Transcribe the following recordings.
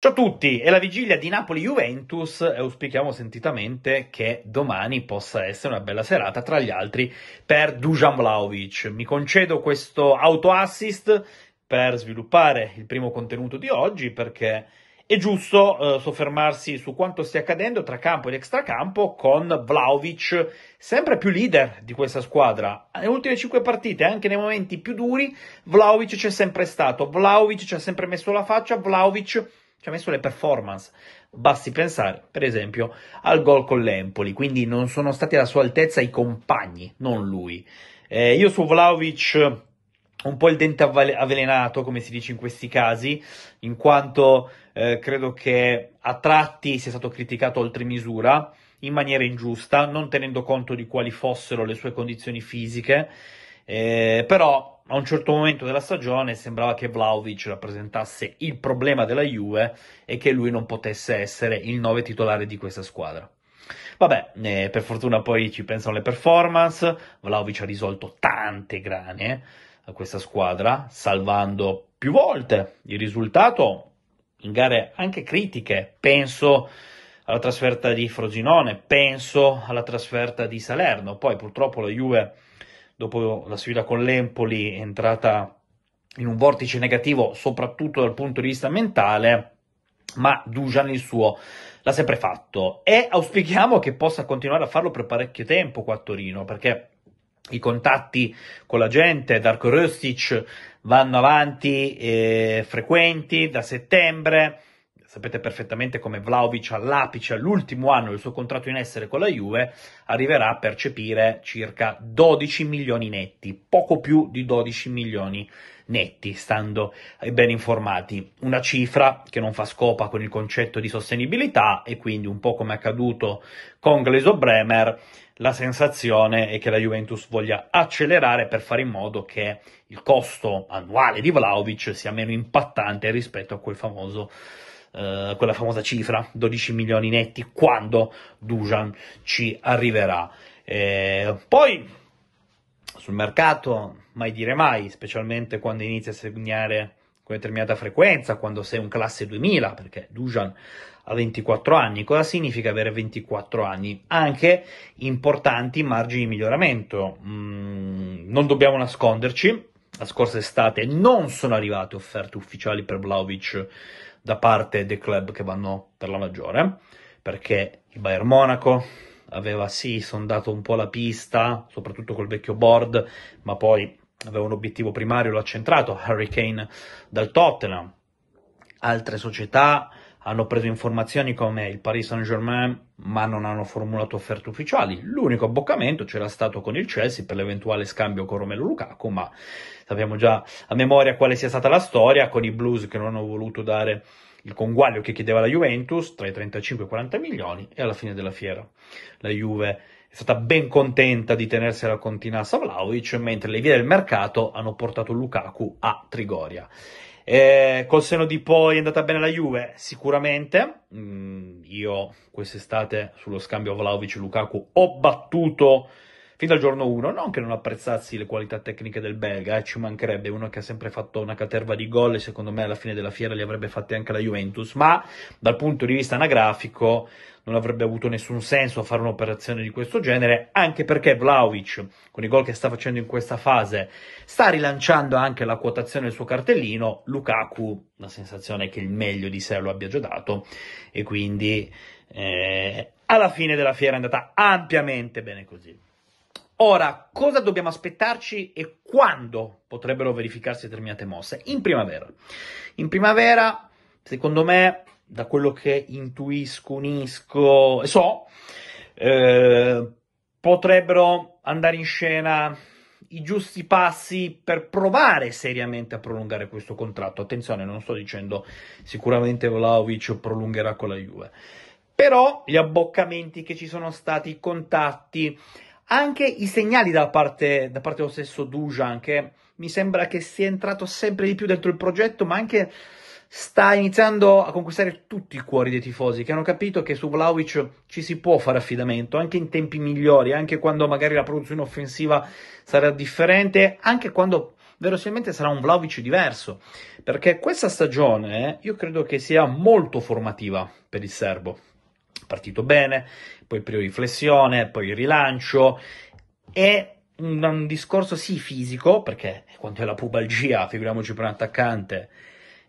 Ciao a tutti, è la vigilia di Napoli-Juventus e auspichiamo sentitamente che domani possa essere una bella serata, tra gli altri, per Dujan Vlaovic. Mi concedo questo auto-assist per sviluppare il primo contenuto di oggi perché è giusto eh, soffermarsi su quanto stia accadendo tra campo ed extracampo con Vlaovic sempre più leader di questa squadra. Nelle ultime cinque partite, anche nei momenti più duri, Vlaovic c'è sempre stato, Vlaovic ci ha sempre messo la faccia, Vlaovic ci ha messo le performance. Basti pensare, per esempio, al gol con l'Empoli, quindi non sono stati alla sua altezza i compagni, non lui. Eh, io su Vlaovic un po' il dente avvelenato, come si dice in questi casi, in quanto eh, credo che a tratti sia stato criticato oltre misura, in maniera ingiusta, non tenendo conto di quali fossero le sue condizioni fisiche, eh, però a un certo momento della stagione sembrava che Vlaovic rappresentasse il problema della Juve e che lui non potesse essere il 9 titolare di questa squadra. Vabbè, eh, per fortuna poi ci pensano le performance, Vlaovic ha risolto tante grane a questa squadra, salvando più volte il risultato in gare anche critiche, penso alla trasferta di Frosinone, penso alla trasferta di Salerno, poi purtroppo la Juve dopo la sfida con l'Empoli è entrata in un vortice negativo soprattutto dal punto di vista mentale, ma Dujan il suo l'ha sempre fatto. E auspichiamo che possa continuare a farlo per parecchio tempo qua a Torino, perché i contatti con la gente, Darko Rostic vanno avanti eh, frequenti da settembre, sapete perfettamente come Vlaovic all'apice, all'ultimo anno del suo contratto in essere con la Juve, arriverà a percepire circa 12 milioni netti, poco più di 12 milioni netti, stando ben informati. Una cifra che non fa scopa con il concetto di sostenibilità e quindi un po' come è accaduto con Gleso Bremer, la sensazione è che la Juventus voglia accelerare per fare in modo che il costo annuale di Vlaovic sia meno impattante rispetto a quel famoso eh, quella famosa cifra, 12 milioni netti, quando Dujan ci arriverà. Eh, poi sul mercato, mai dire mai, specialmente quando inizia a segnare con determinata frequenza, quando sei un classe 2000, perché Dujan ha 24 anni. Cosa significa avere 24 anni? Anche importanti margini di miglioramento. Mm, non dobbiamo nasconderci, la scorsa estate non sono arrivate offerte ufficiali per Vlaovic da parte dei club che vanno per la maggiore, perché il Bayern Monaco aveva sì sondato un po' la pista, soprattutto col vecchio board, ma poi aveva un obiettivo primario, l'ha centrato, Harry Kane dal Tottenham. Altre società hanno preso informazioni come il Paris Saint-Germain, ma non hanno formulato offerte ufficiali. L'unico abboccamento c'era stato con il Chelsea per l'eventuale scambio con Romelu Lukaku, ma sappiamo già a memoria quale sia stata la storia, con i Blues che non hanno voluto dare il conguaglio che chiedeva la Juventus tra i 35 e i 40 milioni e alla fine della fiera la Juve è stata ben contenta di tenersela con Tinasa Vlaovic, mentre le vie del mercato hanno portato Lukaku a Trigoria. Eh, col seno di poi è andata bene la Juve? Sicuramente. Mm, io quest'estate sullo scambio Vlaovic-Lukaku ho battuto fin dal giorno 1, non che non apprezzassi le qualità tecniche del belga, eh, ci mancherebbe uno che ha sempre fatto una caterva di gol e secondo me alla fine della fiera li avrebbe fatti anche la Juventus, ma dal punto di vista anagrafico non avrebbe avuto nessun senso fare un'operazione di questo genere, anche perché Vlaovic, con i gol che sta facendo in questa fase, sta rilanciando anche la quotazione del suo cartellino, Lukaku, la sensazione è che il meglio di sé lo abbia già dato, e quindi eh, alla fine della fiera è andata ampiamente bene così. Ora, cosa dobbiamo aspettarci e quando potrebbero verificarsi determinate mosse? In primavera. In primavera, secondo me, da quello che intuisco, unisco e so, eh, potrebbero andare in scena i giusti passi per provare seriamente a prolungare questo contratto. Attenzione, non sto dicendo sicuramente Vlaovic prolungherà con la Juve. Però gli abboccamenti che ci sono stati, i contatti, anche i segnali da parte, da parte dello stesso Dujan, che mi sembra che sia entrato sempre di più dentro il progetto, ma anche sta iniziando a conquistare tutti i cuori dei tifosi che hanno capito che su Vlaovic ci si può fare affidamento anche in tempi migliori, anche quando magari la produzione offensiva sarà differente, anche quando verosimilmente sarà un Vlaovic diverso, perché questa stagione io credo che sia molto formativa per il serbo. Partito bene, poi periodo di flessione, poi rilancio, è un, un discorso sì fisico, perché quando è la pubalgia, figuriamoci per un attaccante,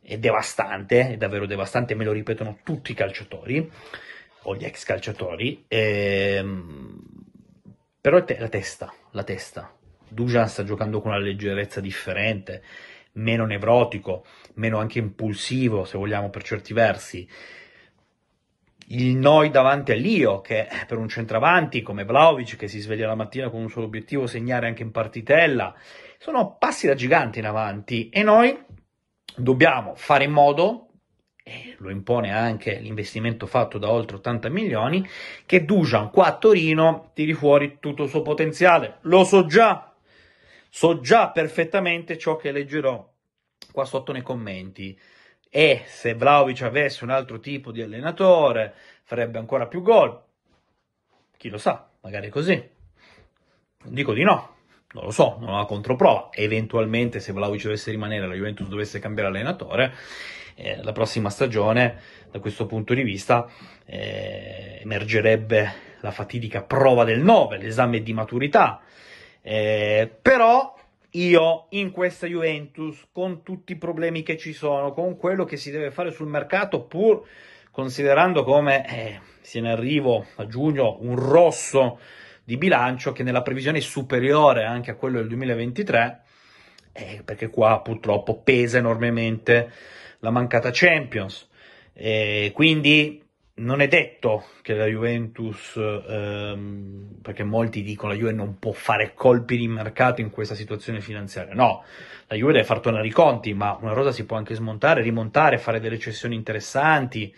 è devastante, è davvero devastante, me lo ripetono tutti i calciatori, o gli ex calciatori, ehm, però te- la testa, la testa. Dujan sta giocando con una leggerezza differente, meno nevrotico, meno anche impulsivo, se vogliamo, per certi versi. Il noi davanti all'Io, che per un centravanti come Vlaovic, che si sveglia la mattina con un solo obiettivo, segnare anche in partitella, sono passi da gigante in avanti e noi dobbiamo fare in modo e lo impone anche l'investimento fatto da oltre 80 milioni, che Dujan qua a Torino tiri fuori tutto il suo potenziale. Lo so già, so già perfettamente ciò che leggerò qua sotto nei commenti. E se Vlaovic avesse un altro tipo di allenatore, farebbe ancora più gol. Chi lo sa, magari così. Non dico di no, non lo so, non ho la controprova. Eventualmente, se Vlaovic dovesse rimanere, la Juventus dovesse cambiare allenatore, eh, la prossima stagione, da questo punto di vista, eh, emergerebbe la fatidica prova del 9, l'esame di maturità. Eh, però io in questa Juventus, con tutti i problemi che ci sono, con quello che si deve fare sul mercato, pur considerando come eh, sia in arrivo a giugno un rosso di bilancio che nella previsione è superiore anche a quello del 2023, eh, perché qua purtroppo pesa enormemente la mancata Champions. E quindi non è detto che la Juventus, ehm, perché molti dicono la Juve non può fare colpi di mercato in questa situazione finanziaria. No, la Juve deve far tornare i conti, ma una rosa si può anche smontare, rimontare, fare delle cessioni interessanti,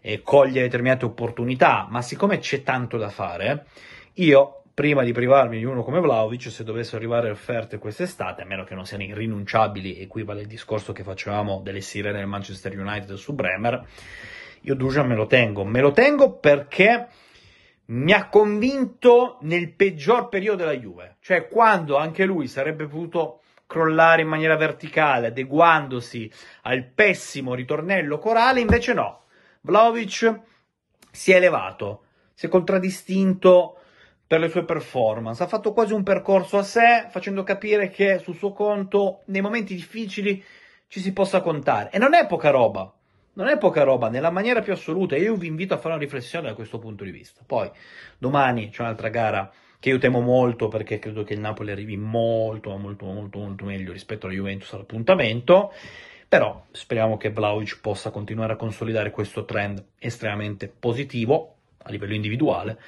e cogliere determinate opportunità. Ma siccome c'è tanto da fare, io prima di privarmi di uno come Vlaovic, se dovessero arrivare offerte quest'estate, a meno che non siano irrinunciabili, e qui vale il discorso che facevamo delle sirene del Manchester United su Bremer, io Dujan me lo tengo. Me lo tengo perché mi ha convinto nel peggior periodo della Juve, cioè quando anche lui sarebbe potuto crollare in maniera verticale, adeguandosi al pessimo ritornello corale, invece no. Vlaovic si è elevato, si è contraddistinto per le sue performance. Ha fatto quasi un percorso a sé, facendo capire che sul suo conto, nei momenti difficili, ci si possa contare. E non è poca roba. Non è poca roba, nella maniera più assoluta. Io vi invito a fare una riflessione da questo punto di vista. Poi, domani c'è un'altra gara che io temo molto perché credo che il Napoli arrivi molto, molto, molto, molto meglio rispetto alla Juventus all'appuntamento. Però speriamo che Vlaovic possa continuare a consolidare questo trend estremamente positivo a livello individuale,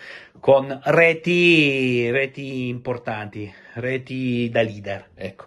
con reti, reti importanti, reti da leader, ecco.